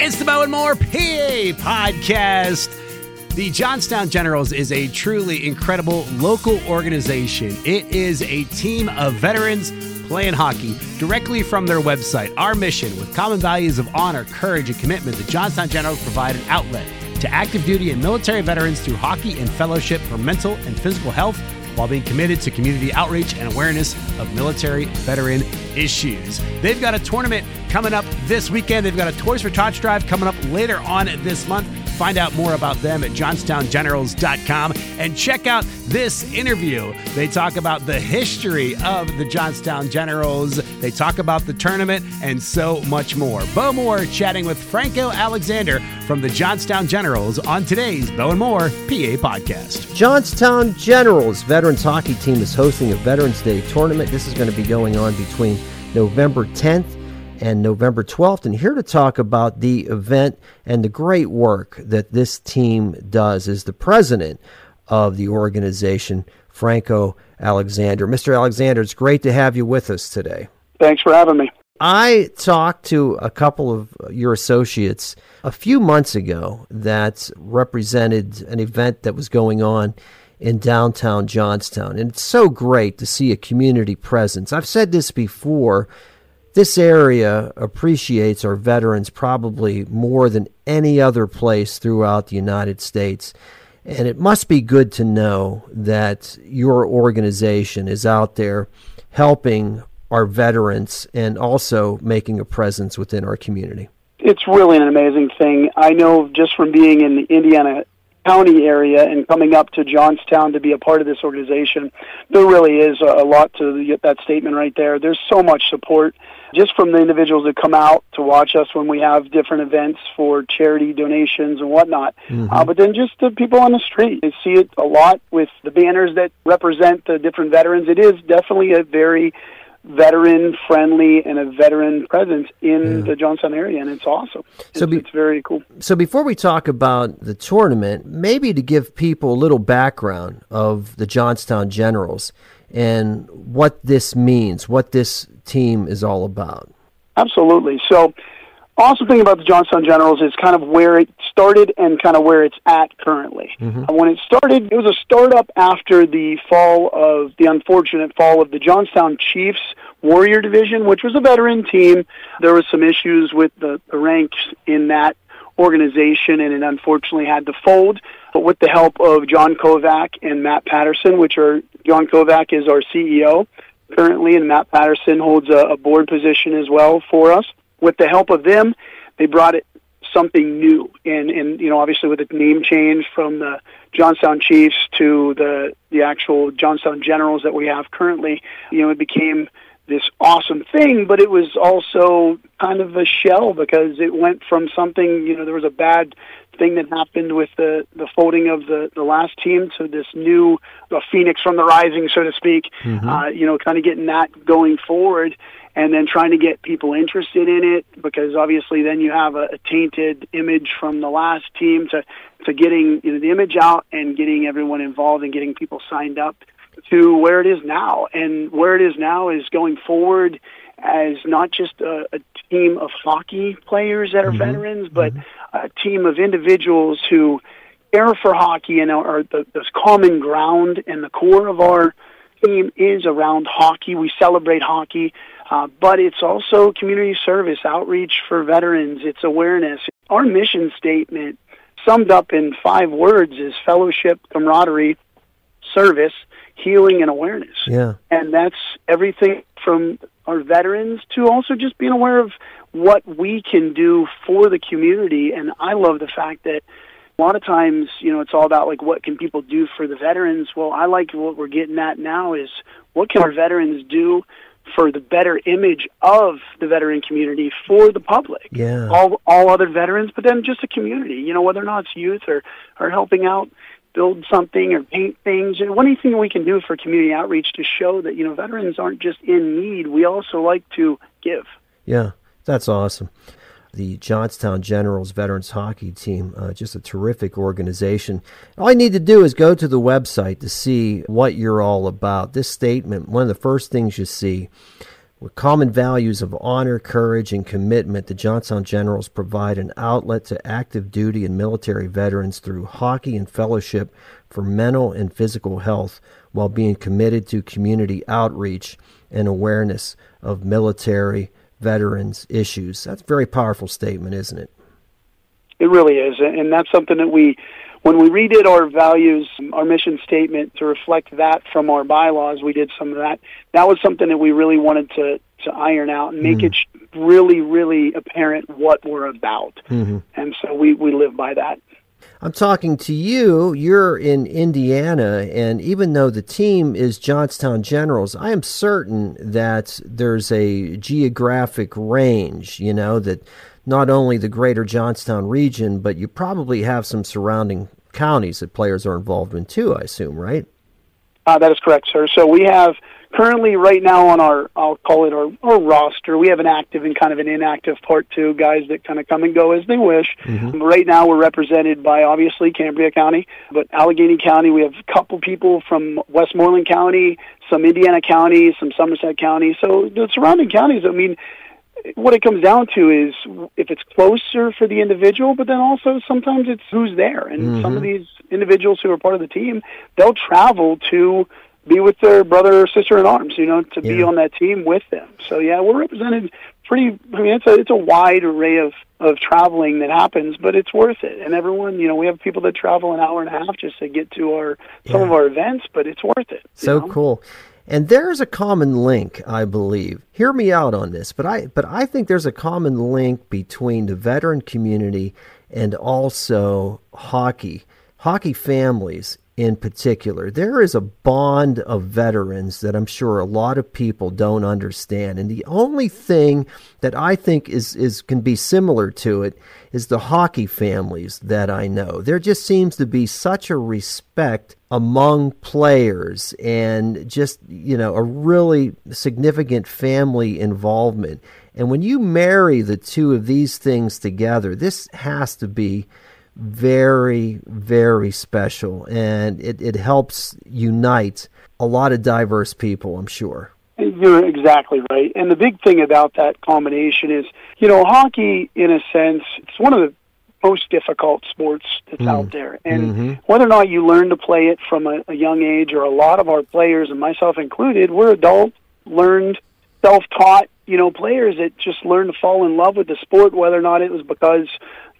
It's the Bo and Moore PA podcast. The Johnstown Generals is a truly incredible local organization. It is a team of veterans playing hockey directly from their website. Our mission, with common values of honor, courage, and commitment, the Johnstown Generals provide an outlet to active duty and military veterans through hockey and fellowship for mental and physical health while being committed to community outreach and awareness of military veteran issues. They've got a tournament coming up this weekend. They've got a Toys for Tots drive coming up later on this month. Find out more about them at johnstowngenerals.com and check out this interview. They talk about the history of the Johnstown Generals, they talk about the tournament, and so much more. Bo Moore chatting with Franco Alexander from the Johnstown Generals on today's Bo and Moore PA podcast. Johnstown Generals veterans hockey team is hosting a Veterans Day tournament. This is going to be going on between November 10th and November 12th. And here to talk about the event and the great work that this team does is the president of the organization, Franco Alexander. Mr. Alexander, it's great to have you with us today. Thanks for having me. I talked to a couple of your associates a few months ago that represented an event that was going on in downtown Johnstown. And it's so great to see a community presence. I've said this before this area appreciates our veterans probably more than any other place throughout the United States. And it must be good to know that your organization is out there helping our veterans and also making a presence within our community. It's really an amazing thing. I know just from being in the Indiana County area and coming up to Johnstown to be a part of this organization, there really is a lot to that statement right there. There's so much support just from the individuals that come out to watch us when we have different events for charity donations and whatnot. Mm-hmm. Uh, but then just the people on the street. I see it a lot with the banners that represent the different veterans. It is definitely a very veteran friendly and a veteran presence in yeah. the Johnstown area, and it's awesome. It's, so be, it's very cool. So before we talk about the tournament, maybe to give people a little background of the Johnstown Generals and what this means, what this team is all about. Absolutely. So, awesome thing about the Johnstown Generals is kind of where it started and kind of where it's at currently. Mm-hmm. When it started, it was a startup after the fall of the unfortunate fall of the Johnstown Chiefs Warrior Division, which was a veteran team. There was some issues with the, the ranks in that organization, and it unfortunately had to fold. But with the help of John Kovac and Matt Patterson, which are John Kovac is our CEO currently, and Matt Patterson holds a, a board position as well for us. With the help of them, they brought it something new, and and you know obviously with the name change from the Johnstown Chiefs to the the actual Johnstown Generals that we have currently, you know it became this awesome thing, but it was also kind of a shell because it went from something, you know, there was a bad thing that happened with the the folding of the the last team to this new phoenix from the rising, so to speak. Mm-hmm. Uh, you know, kind of getting that going forward, and then trying to get people interested in it because obviously then you have a, a tainted image from the last team to to getting you know the image out and getting everyone involved and getting people signed up to where it is now. And where it is now is going forward as not just a, a team of hockey players that are mm-hmm. veterans, but mm-hmm. a team of individuals who care for hockey and are the, the common ground and the core of our team is around hockey. We celebrate hockey, uh, but it's also community service, outreach for veterans. It's awareness. Our mission statement, summed up in five words, is fellowship, camaraderie, service, healing, and awareness. Yeah. And that's everything from our veterans to also just being aware of what we can do for the community. And I love the fact that a lot of times, you know, it's all about like what can people do for the veterans. Well, I like what we're getting at now is what can our veterans do for the better image of the veteran community for the public. Yeah. All all other veterans, but then just the community, you know, whether or not it's youth or, or helping out build something or paint things and anything we can do for community outreach to show that you know veterans aren't just in need? We also like to give. Yeah that's awesome. The johnstown generals veterans hockey team uh, just a terrific organization. All you need to do is go to the website to see what you're all about. This statement one of the first things you see With common values of honor, courage, and commitment, the Johnstown Generals provide an outlet to active duty and military veterans through hockey and fellowship for mental and physical health while being committed to community outreach and awareness of military veterans issues. That's a very powerful statement, isn't it? It really is. And that's something that we when we redid our values, our mission statement to reflect that from our bylaws, we did some of that. That was something that we really wanted to to iron out and make mm-hmm. it really, really apparent what we're about. Mm-hmm. And so we we live by that. I'm talking to you. You're in Indiana, and even though the team is Johnstown Generals, I am certain that there's a geographic range, you know, that not only the greater Johnstown region, but you probably have some surrounding counties that players are involved in too, I assume, right? Uh, that is correct, sir. So we have currently right now on our I'll call it our, our roster, we have an active and kind of an inactive part two, guys that kind of come and go as they wish. Mm-hmm. Right now we're represented by obviously Cambria County, but Allegheny County, we have a couple people from Westmoreland County, some Indiana County, some Somerset County. So the surrounding counties, I mean, what it comes down to is if it's closer for the individual, but then also sometimes it's who's there. And mm-hmm. some of these individuals who are part of the team, they'll travel to be with their brother or sister in arms, you know, to yeah. be on that team with them. So yeah, we're represented pretty. I mean, it's a it's a wide array of of traveling that happens, but it's worth it. And everyone, you know, we have people that travel an hour and a half just to get to our some yeah. of our events, but it's worth it. So know? cool. And there's a common link, I believe. Hear me out on this, but I but I think there's a common link between the veteran community and also hockey. Hockey families in particular. There is a bond of veterans that I'm sure a lot of people don't understand. And the only thing that I think is, is can be similar to it is the hockey families that I know. There just seems to be such a respect among players and just, you know, a really significant family involvement. And when you marry the two of these things together, this has to be very, very special, and it, it helps unite a lot of diverse people, I'm sure. You're exactly right. And the big thing about that combination is, you know, hockey, in a sense, it's one of the most difficult sports that's mm. out there. And mm-hmm. whether or not you learn to play it from a, a young age, or a lot of our players, and myself included, we're adult, learned, self taught, you know, players that just learned to fall in love with the sport, whether or not it was because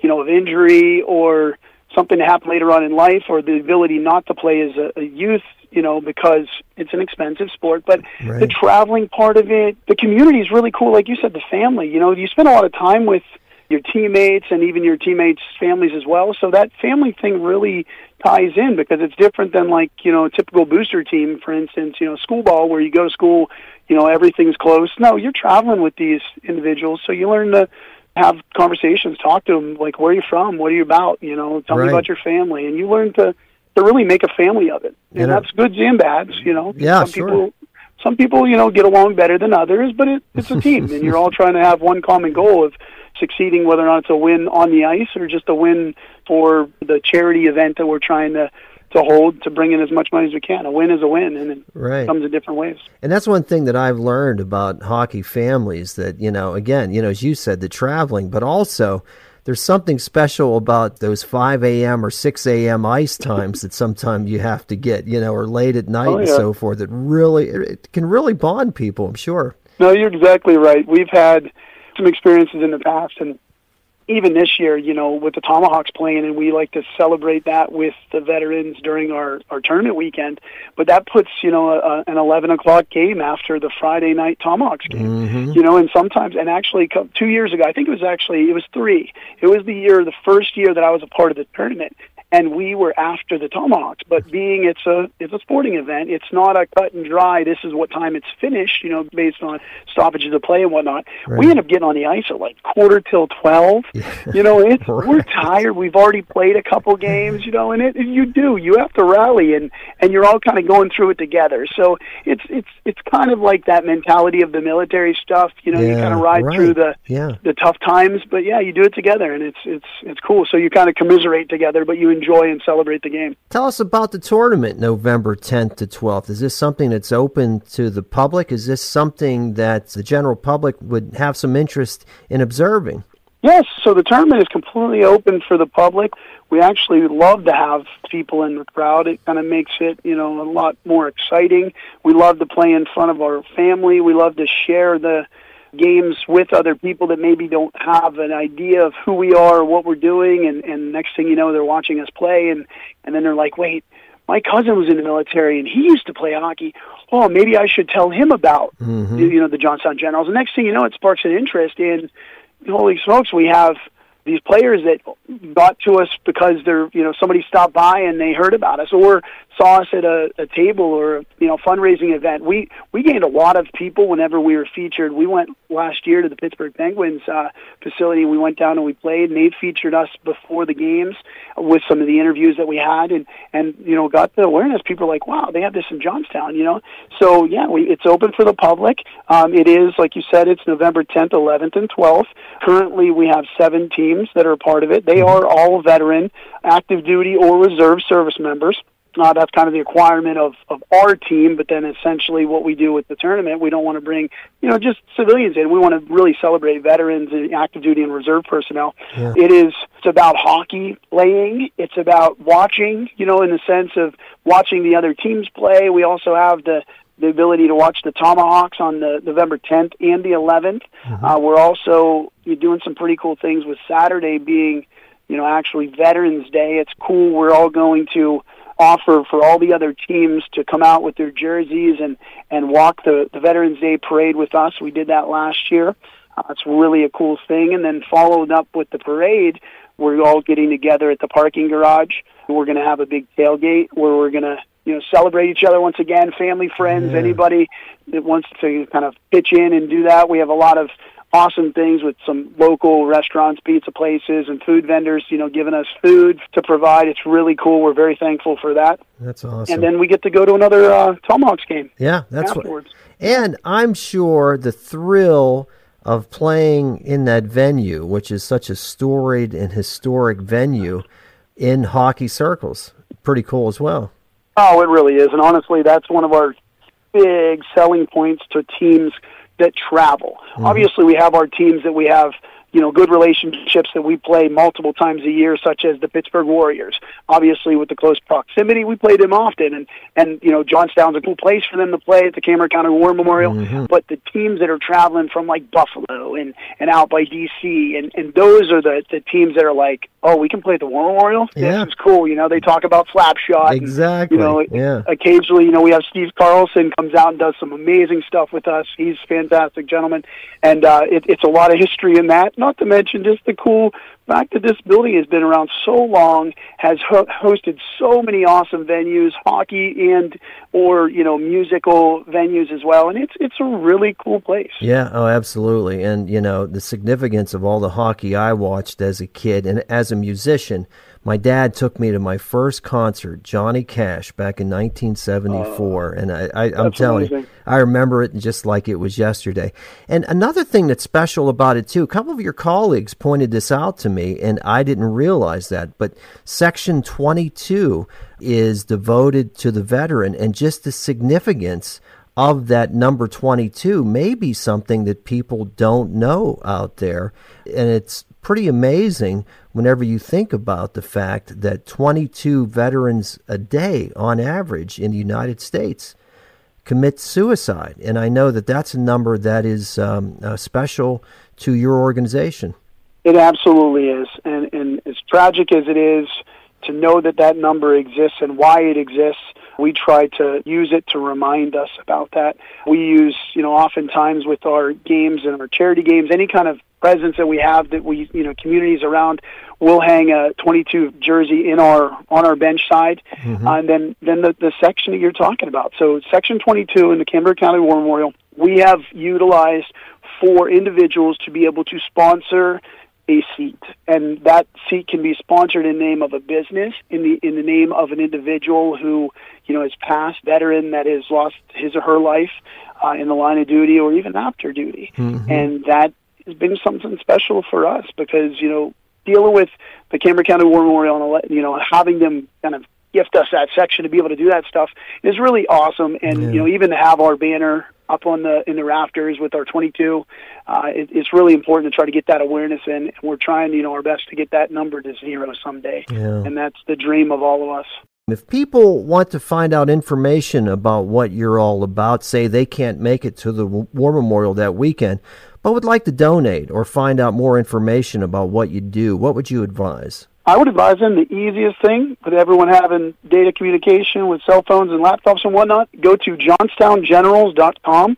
you know, of injury or something to happen later on in life or the ability not to play as a, a youth, you know, because it's an expensive sport. But right. the traveling part of it, the community is really cool. Like you said, the family, you know, you spend a lot of time with your teammates and even your teammates' families as well. So that family thing really ties in because it's different than like, you know, a typical booster team, for instance, you know, school ball where you go to school, you know, everything's close. No, you're traveling with these individuals. So you learn to have conversations, talk to them, like where are you from, what are you about, you know, tell right. me about your family, and you learn to to really make a family of it, and you know, that's goods and bads, you know. Yeah, some sure. people some people you know get along better than others, but it, it's a team, and you're all trying to have one common goal of succeeding, whether or not it's a win on the ice or just a win for the charity event that we're trying to to hold to bring in as much money as we can. A win is a win, and it right. comes in different ways. And that's one thing that I've learned about hockey families that you know, again, you know, as you said, the traveling, but also there's something special about those 5 a.m. or 6 a.m. ice times that sometimes you have to get, you know, or late at night oh, yeah. and so forth. That really it can really bond people. I'm sure. No, you're exactly right. We've had some experiences in the past, and even this year, you know, with the Tomahawks playing, and we like to celebrate that with the veterans during our our tournament weekend. But that puts you know a, an eleven o'clock game after the Friday night Tomahawks game. Mm-hmm. You know, and sometimes, and actually, two years ago, I think it was actually it was three. It was the year, the first year that I was a part of the tournament, and we were after the Tomahawks. But being it's a it's a sporting event, it's not a cut and dry. This is what time it's finished, you know, based on stoppages of play and whatnot. Right. We end up getting on the ice at like quarter till twelve. you know, it's right. we're tired. We've already played a couple games, you know, and it you do you have to rally and and you're all kind of going through it together. So it's it's it's kind of like that mentality of the military stuff. You know, yeah, you kind of ride right. through the yeah. the tough times, but yeah, you do it together, and it's it's it's cool. So you kind of commiserate together, but you enjoy and celebrate the game. Tell us about the tournament November 10th to 12th. Is this something that's open to the public? Is this something that the general public would have some interest in observing? Yes, so the tournament is completely open for the public. We actually love to have people in the crowd. It kind of makes it, you know, a lot more exciting. We love to play in front of our family. We love to share the games with other people that maybe don't have an idea of who we are or what we're doing and and next thing you know they're watching us play and and then they're like, "Wait, my cousin was in the military and he used to play hockey. Oh, maybe I should tell him about mm-hmm. you know the Johnstown Generals." The next thing you know, it sparks an interest in holy smokes, we have these players that got to us because they're you know somebody stopped by and they heard about us or saw us at a, a table or you know fundraising event. We we gained a lot of people whenever we were featured. We went last year to the Pittsburgh Penguins uh, facility. We went down and we played, and they featured us before the games with some of the interviews that we had, and and you know got the awareness. People are like, wow, they have this in Johnstown, you know. So yeah, we, it's open for the public. Um, it is like you said, it's November 10th, 11th, and 12th. Currently, we have seven teams that are part of it. They mm-hmm. are all veteran, active duty, or reserve service members. Uh, that's kind of the requirement of, of our team, but then essentially what we do with the tournament, we don't want to bring, you know, just civilians in. We want to really celebrate veterans and active duty and reserve personnel. Yeah. It is, it's about hockey playing. It's about watching, you know, in the sense of watching the other teams play. We also have the, the ability to watch the Tomahawks on the November 10th and the 11th. Mm-hmm. Uh, we're also doing some pretty cool things with Saturday being, you know, actually Veterans Day. It's cool. We're all going to offer for all the other teams to come out with their jerseys and and walk the the Veterans Day parade with us. We did that last year. Uh, it's really a cool thing. And then followed up with the parade, we're all getting together at the parking garage. We're going to have a big tailgate where we're going to you know celebrate each other once again, family, friends, Yeah. anybody that wants to kind of pitch in and do that. We have a lot of awesome things with some local restaurants, pizza places, and food vendors, you know, giving us food to provide. It's really cool. We're very thankful for that. That's awesome. And then we get to go to another uh, Tomahawks game yeah, that's what. And I'm sure the thrill of playing in that venue, which is such a storied and historic venue in hockey circles, pretty cool as well. Oh, it really is. And honestly, that's one of our big selling points to teams that travel. Mm-hmm. Obviously, we have our teams that we have, you know, good relationships that we play multiple times a year, such as the Pittsburgh Warriors. Obviously, with the close proximity, we play them often, and and you know, Johnstown's a cool place for them to play at the Cambria County War Memorial. But the teams that are traveling from like Buffalo and and out by D.C. and and those are the the teams that are like, oh, we can play at the War Memorial. Yeah. This is cool. You know, they talk about Slapshot. and, Exactly. you know, yeah. occasionally, you know, we have Steve Carlson comes out and does some amazing stuff with us. He's a fantastic gentleman, and uh, it, it's a lot of history in that. Not to mention just the cool fact that this building has been around so long, has ho- hosted so many awesome venues, hockey and or you know musical venues as well, and it's it's a really cool place. Yeah, oh, absolutely. And, you know, the significance of all the hockey I watched as a kid and as a musician. My dad took me to my first concert, Johnny Cash, back in 1974. and I, I, I'm that's telling you. I remember it just like it was yesterday. And another thing that's special about it, too, a couple of your colleagues pointed this out to me, and I didn't realize that, but Section 22 is devoted to the veteran and just the significance of that number 22 may be something that people don't know out there. And it's pretty amazing whenever you think about the fact that 22 veterans a day on average in the United States commit suicide. And I know that that's a number that is um, uh, special to your organization. It absolutely is, and and as tragic as it is to know that that number exists and why it exists, we try to use it to remind us about that. We use, you know, oftentimes with our games and our charity games, any kind of presence that we have that we, you know, communities around, we'll hang a 22 jersey in our on our bench side, uh, and then then the the section that you're talking about. So section 22 in the Cambria County War Memorial, we have utilized for individuals to be able to sponsor a seat, and that seat can be sponsored in the name of a business, in the in the name of an individual who you know is past veteran that has lost his or her life uh, in the line of duty or even after duty, and that has been something special for us because you know dealing with the Cambria County War Memorial and you know having them kind of gift us that section to be able to do that stuff is really awesome. And yeah. you know, even to have our banner up on the in the rafters with our 22, uh, it, it's really important to try to get that awareness in. And we're trying, you know, our best to get that number to zero someday. Yeah. And that's the dream of all of us. If people want to find out information about what you're all about, say they can't make it to the War Memorial that weekend, but would like to donate or find out more information about what you do, what would you advise? I would advise them the easiest thing with everyone having data communication with cell phones and laptops and whatnot, go to johnstowngenerals.com.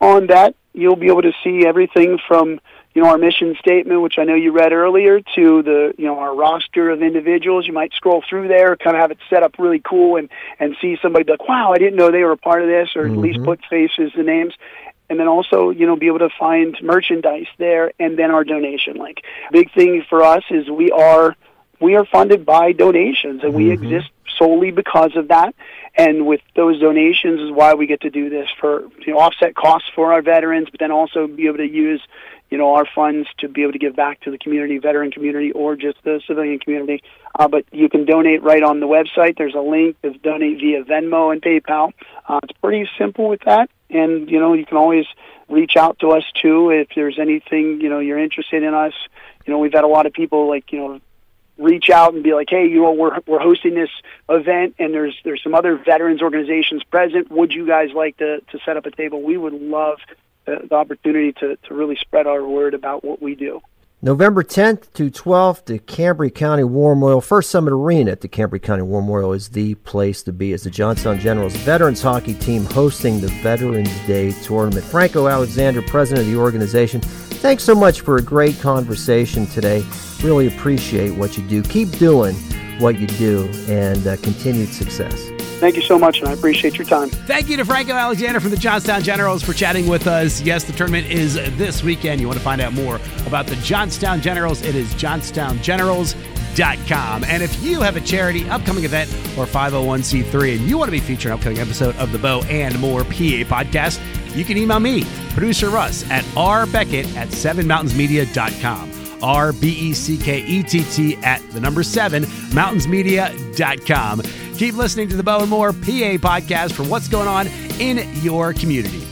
On that, you'll be able to see everything from you know our mission statement, which I know you read earlier, to the you know our roster of individuals. You might scroll through there, kind of have it set up really cool, and and see somebody like, wow, I didn't know they were a part of this, or mm-hmm. at least mm-hmm. put faces and names and then also you know be able to find merchandise there and then our donation link big thing for us is we are we are funded by donations and we mm-hmm. exist solely because of that. And with those donations is why we get to do this for you know offset costs for our veterans but then also be able to use you know our funds to be able to give back to the community veteran community or just the civilian community. Uh, but you can donate right on the website. There's a link to donate via venmo and paypal. Uh, it's pretty simple with that. And you know you can always reach out to us too if there's anything you know you're interested in us. You know we've had a lot of people like you know reach out and be like hey you know we're we're hosting this event and there's there's some other veterans organizations present. Would you guys like to to set up a table? We would love the, the opportunity to to really spread our word about what we do. November 10th to 12th, the Cambria County War Memorial First Summit Arena at the Cambria County War Memorial is the place to be as the Johnstown Generals veterans hockey team hosting the Veterans Day tournament. Franco Alexander, president of the organization, thanks so much for a great conversation today. Really appreciate what you do. Keep doing what you do and uh, continued success. Thank you so much, and I appreciate your time. Thank you to Franco Alexander from the Johnstown Generals for chatting with us. Yes, the tournament is this weekend. You want to find out more about the Johnstown Generals? It is johnstowngenerals.com. And if you have a charity, upcoming event, or 501c3, and you want to be featured in an upcoming episode of the Bo and Moore PA podcast, you can email me, producer Russ, at rbeckett at sevenmountainsmedia.com. R B E C K E T T at the number seven, mountainsmedia.com. Keep listening to the Bo and Moore PA podcast for what's going on in your community.